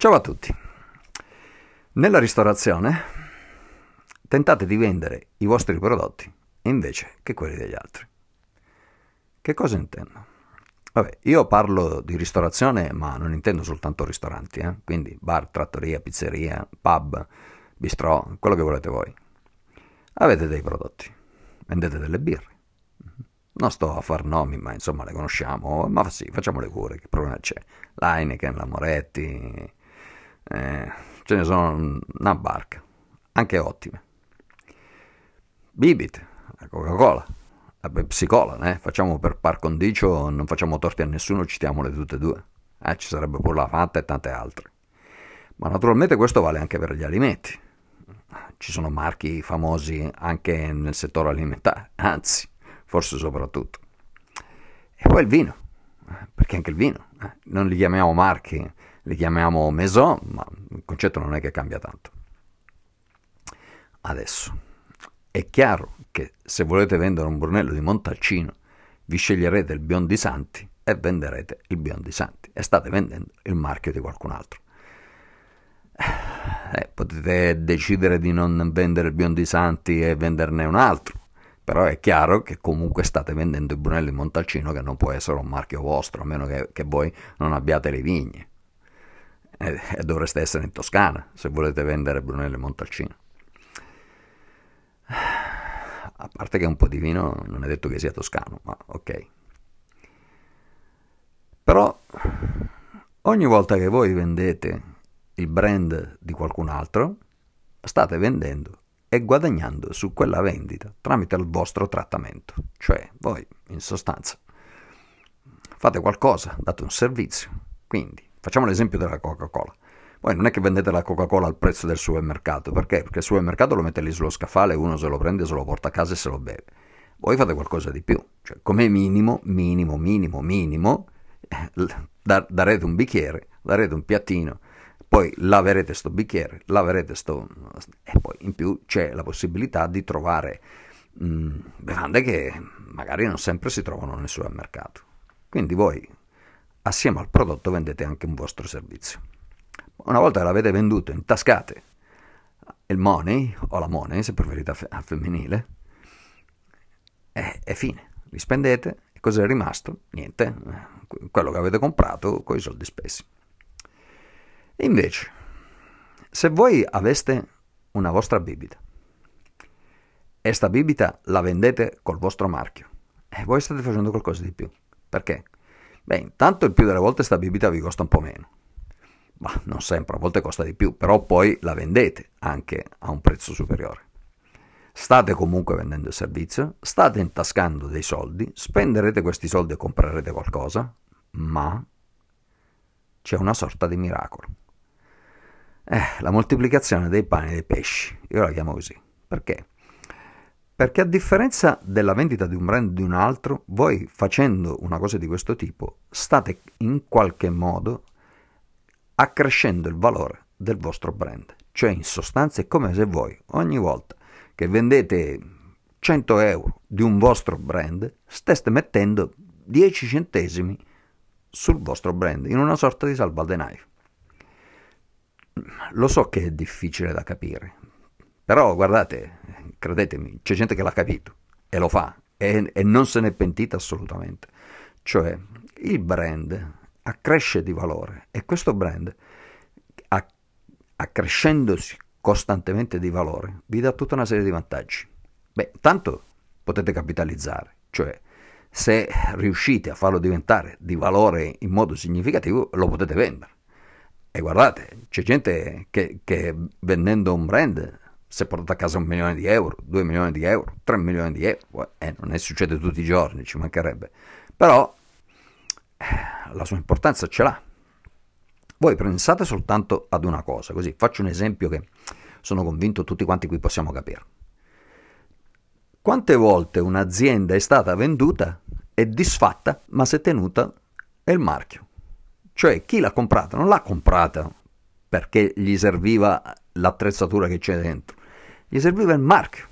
Ciao a tutti. Nella ristorazione tentate di vendere i vostri prodotti invece che quelli degli altri. Che cosa intendo? Vabbè, io parlo di ristorazione, ma non intendo soltanto ristoranti, eh? quindi bar, trattoria, pizzeria, pub, bistrò, quello che volete voi. Avete dei prodotti, vendete delle birre. Non sto a far nomi, ma insomma le conosciamo, ma sì, facciamo le cure, che problema c'è? L'Heineken, la Moretti, eh, ce ne sono una barca, anche ottime. Bibit, la Coca-Cola, la Pepsi Cola, eh? facciamo per par condicio, non facciamo torti a nessuno, citiamole tutte e due. Eh, ci sarebbe pure la Fanta e tante altre. Ma naturalmente questo vale anche per gli alimenti. Ci sono marchi famosi anche nel settore alimentare, anzi, forse soprattutto. E poi il vino, eh, perché anche il vino, eh? non li chiamiamo marchi, li chiamiamo maison, ma il concetto non è che cambia tanto. Adesso, è chiaro che se volete vendere un Brunello di Montalcino, vi sceglierete il Biondi Santi e venderete il Biondi Santi e state vendendo il marchio di qualcun altro. Eh, potete decidere di non vendere il Biondi Santi e venderne un altro, però è chiaro che comunque state vendendo il Brunello di Montalcino che non può essere un marchio vostro, a meno che, che voi non abbiate le vigne. E, e dovreste essere in Toscana se volete vendere Brunello Montalcino a parte che un po' di vino non è detto che sia toscano, ma ok. Però ogni volta che voi vendete il brand di qualcun altro, state vendendo e guadagnando su quella vendita tramite il vostro trattamento. Cioè voi, in sostanza, fate qualcosa, date un servizio. Quindi, facciamo l'esempio della Coca-Cola. Poi non è che vendete la Coca-Cola al prezzo del supermercato, perché? Perché il supermercato lo mette lì sullo scaffale, uno se lo prende, se lo porta a casa e se lo beve. Voi fate qualcosa di più, cioè come minimo, minimo, minimo, minimo, eh, darete un bicchiere, darete un piattino, poi laverete sto bicchiere, laverete sto... e poi in più c'è la possibilità di trovare mh, mm, bevande che magari non sempre si trovano nel supermercato. Quindi voi, assieme al prodotto, vendete anche un vostro servizio. Una volta che l'avete venduto, intascate il money, o la money se preferite a femminile, è, è fine. Li spendete cosa è rimasto? Niente, quello che avete comprato con i soldi spesi. Invece, se voi aveste una vostra bibita e sta bibita la vendete col vostro marchio, e voi state facendo qualcosa di più. Perché? Beh, intanto il più delle volte sta bibita vi costa un po' meno ma non sempre, a volte costa di più, però poi la vendete anche a un prezzo superiore. State comunque vendendo il servizio, state intascando dei soldi, spenderete questi soldi e comprerete qualcosa, ma c'è una sorta di miracolo. Eh, la moltiplicazione dei pani e dei pesci, io la chiamo così. Perché? Perché a differenza della vendita di un brand di un altro, voi facendo una cosa di questo tipo state in qualche modo accrescendo il valore del vostro brand. Cioè in sostanza è come se voi ogni volta che vendete 100 euro di un vostro brand steste mettendo 10 centesimi sul vostro brand in una sorta di salvadenaio. Lo so che è difficile da capire, però guardate, credetemi, c'è gente che l'ha capito e lo fa e, e non se ne è pentita assolutamente. Cioè il brand accresce di valore e questo brand accrescendosi costantemente di valore vi dà tutta una serie di vantaggi. Beh, tanto potete capitalizzare, cioè se riuscite a farlo diventare di valore in modo significativo lo potete vendere. E guardate, c'è gente che, che vendendo un brand si è portato a casa un milione di euro, due milioni di euro, tre milioni di euro, eh, non è succede tutti i giorni, ci mancherebbe. Però la sua importanza ce l'ha. Voi pensate soltanto ad una cosa, così faccio un esempio che sono convinto tutti quanti qui possiamo capire. Quante volte un'azienda è stata venduta e disfatta, ma si è tenuta il marchio? Cioè chi l'ha comprata non l'ha comprata perché gli serviva l'attrezzatura che c'è dentro, gli serviva il marchio.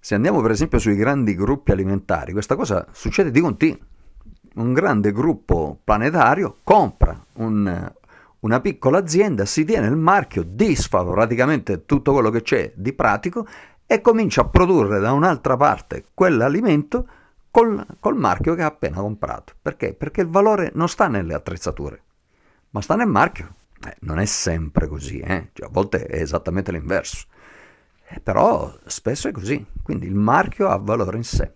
Se andiamo per esempio sui grandi gruppi alimentari, questa cosa succede di continuo un grande gruppo planetario compra un, una piccola azienda si tiene il marchio, disfa praticamente tutto quello che c'è di pratico e comincia a produrre da un'altra parte quell'alimento col, col marchio che ha appena comprato. Perché? Perché il valore non sta nelle attrezzature, ma sta nel marchio. Eh, non è sempre così, eh? cioè, a volte è esattamente l'inverso. Eh, però spesso è così, quindi il marchio ha valore in sé.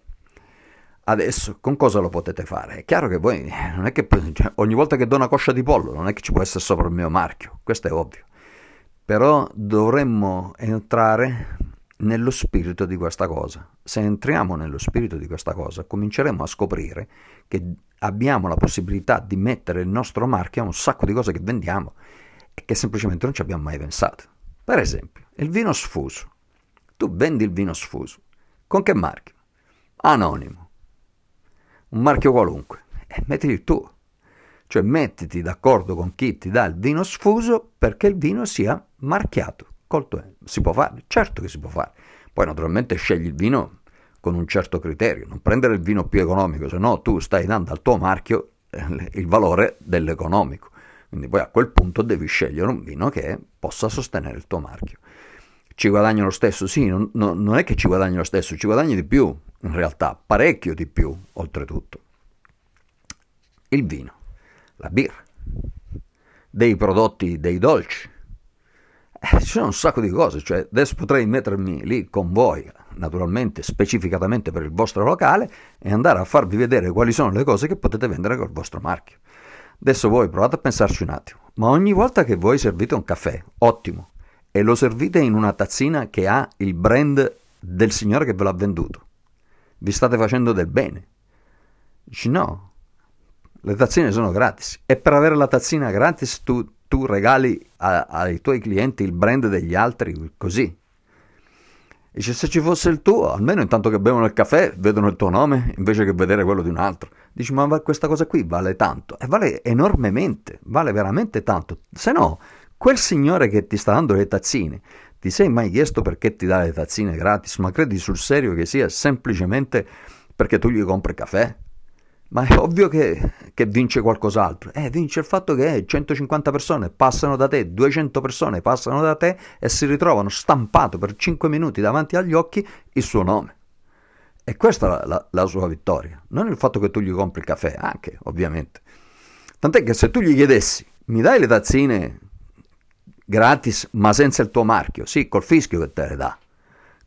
Adesso con cosa lo potete fare? È chiaro che voi non è che cioè, ogni volta che do una coscia di pollo non è che ci può essere sopra il mio marchio, questo è ovvio. Però dovremmo entrare nello spirito di questa cosa. Se entriamo nello spirito di questa cosa, cominceremo a scoprire che abbiamo la possibilità di mettere il nostro marchio a un sacco di cose che vendiamo e che semplicemente non ci abbiamo mai pensato. Per esempio, il vino sfuso. Tu vendi il vino sfuso. Con che marchio? Anonimo. Un marchio qualunque. E mettiti il tuo. Cioè mettiti d'accordo con chi ti dà il vino sfuso perché il vino sia marchiato. Colto Si può fare? Certo che si può fare. Poi naturalmente scegli il vino con un certo criterio, non prendere il vino più economico, se no tu stai dando al tuo marchio eh, il valore dell'economico. Quindi poi a quel punto devi scegliere un vino che possa sostenere il tuo marchio. Ci guadagni lo stesso? Sì, non, non è che ci guadagni lo stesso, ci guadagni di più, in realtà, parecchio di più, oltretutto. Il vino, la birra, dei prodotti, dei dolci. Eh, ci sono un sacco di cose, cioè adesso potrei mettermi lì con voi, naturalmente specificatamente per il vostro locale, e andare a farvi vedere quali sono le cose che potete vendere col vostro marchio. Adesso voi provate a pensarci un attimo, ma ogni volta che voi servite un caffè, ottimo, e lo servite in una tazzina che ha il brand del signore che ve l'ha venduto. Vi state facendo del bene. Dici no, le tazzine sono gratis e per avere la tazzina gratis tu, tu regali a, ai tuoi clienti il brand degli altri così. Dice se ci fosse il tuo, almeno intanto che bevono il caffè vedono il tuo nome invece che vedere quello di un altro. Dici ma questa cosa qui vale tanto e vale enormemente, vale veramente tanto. Se no Quel signore che ti sta dando le tazzine, ti sei mai chiesto perché ti dà le tazzine gratis? Ma credi sul serio che sia semplicemente perché tu gli compri caffè? Ma è ovvio che, che, vince qualcos'altro. Eh, vince il fatto che 150 persone passano da te, 200 persone passano da te e si ritrovano stampato per 5 minuti davanti agli occhi il suo nome. E questa è la, la, la sua vittoria. Non il fatto che tu gli compri il caffè, anche, ovviamente. Tant'è che se tu gli chiedessi, mi dai le tazzine gratis ma senza il tuo marchio, sì, col fischio che te le dà.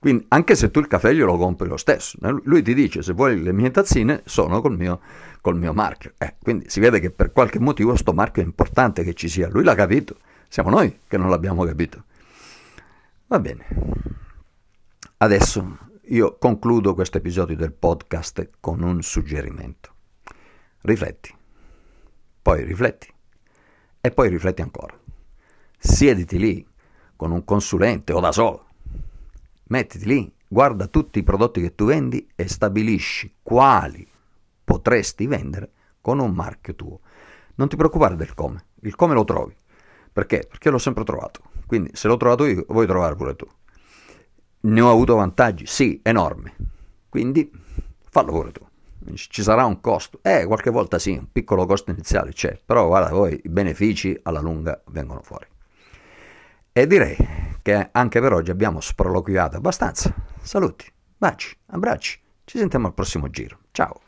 Quindi anche se tu il caffè glielo compri lo stesso, lui ti dice se vuoi le mie tazzine sono col mio, col mio marchio. Eh, quindi si vede che per qualche motivo questo marchio è importante che ci sia, lui l'ha capito, siamo noi che non l'abbiamo capito. Va bene, adesso io concludo questo episodio del podcast con un suggerimento. Rifletti, poi rifletti e poi rifletti ancora siediti lì con un consulente o da solo, mettiti lì, guarda tutti i prodotti che tu vendi e stabilisci quali potresti vendere con un marchio tuo. Non ti preoccupare del come, il come lo trovi. Perché? Perché l'ho sempre trovato. Quindi se l'ho trovato io, vuoi trovare pure tu. Ne ho avuto vantaggi? Sì, enormi. Quindi fallo pure tu. Ci sarà un costo? Eh, qualche volta sì, un piccolo costo iniziale c'è, però guarda, poi i benefici alla lunga vengono fuori. E direi che anche per oggi abbiamo sproloquiato abbastanza. Saluti, baci, abbracci. Ci sentiamo al prossimo giro. Ciao.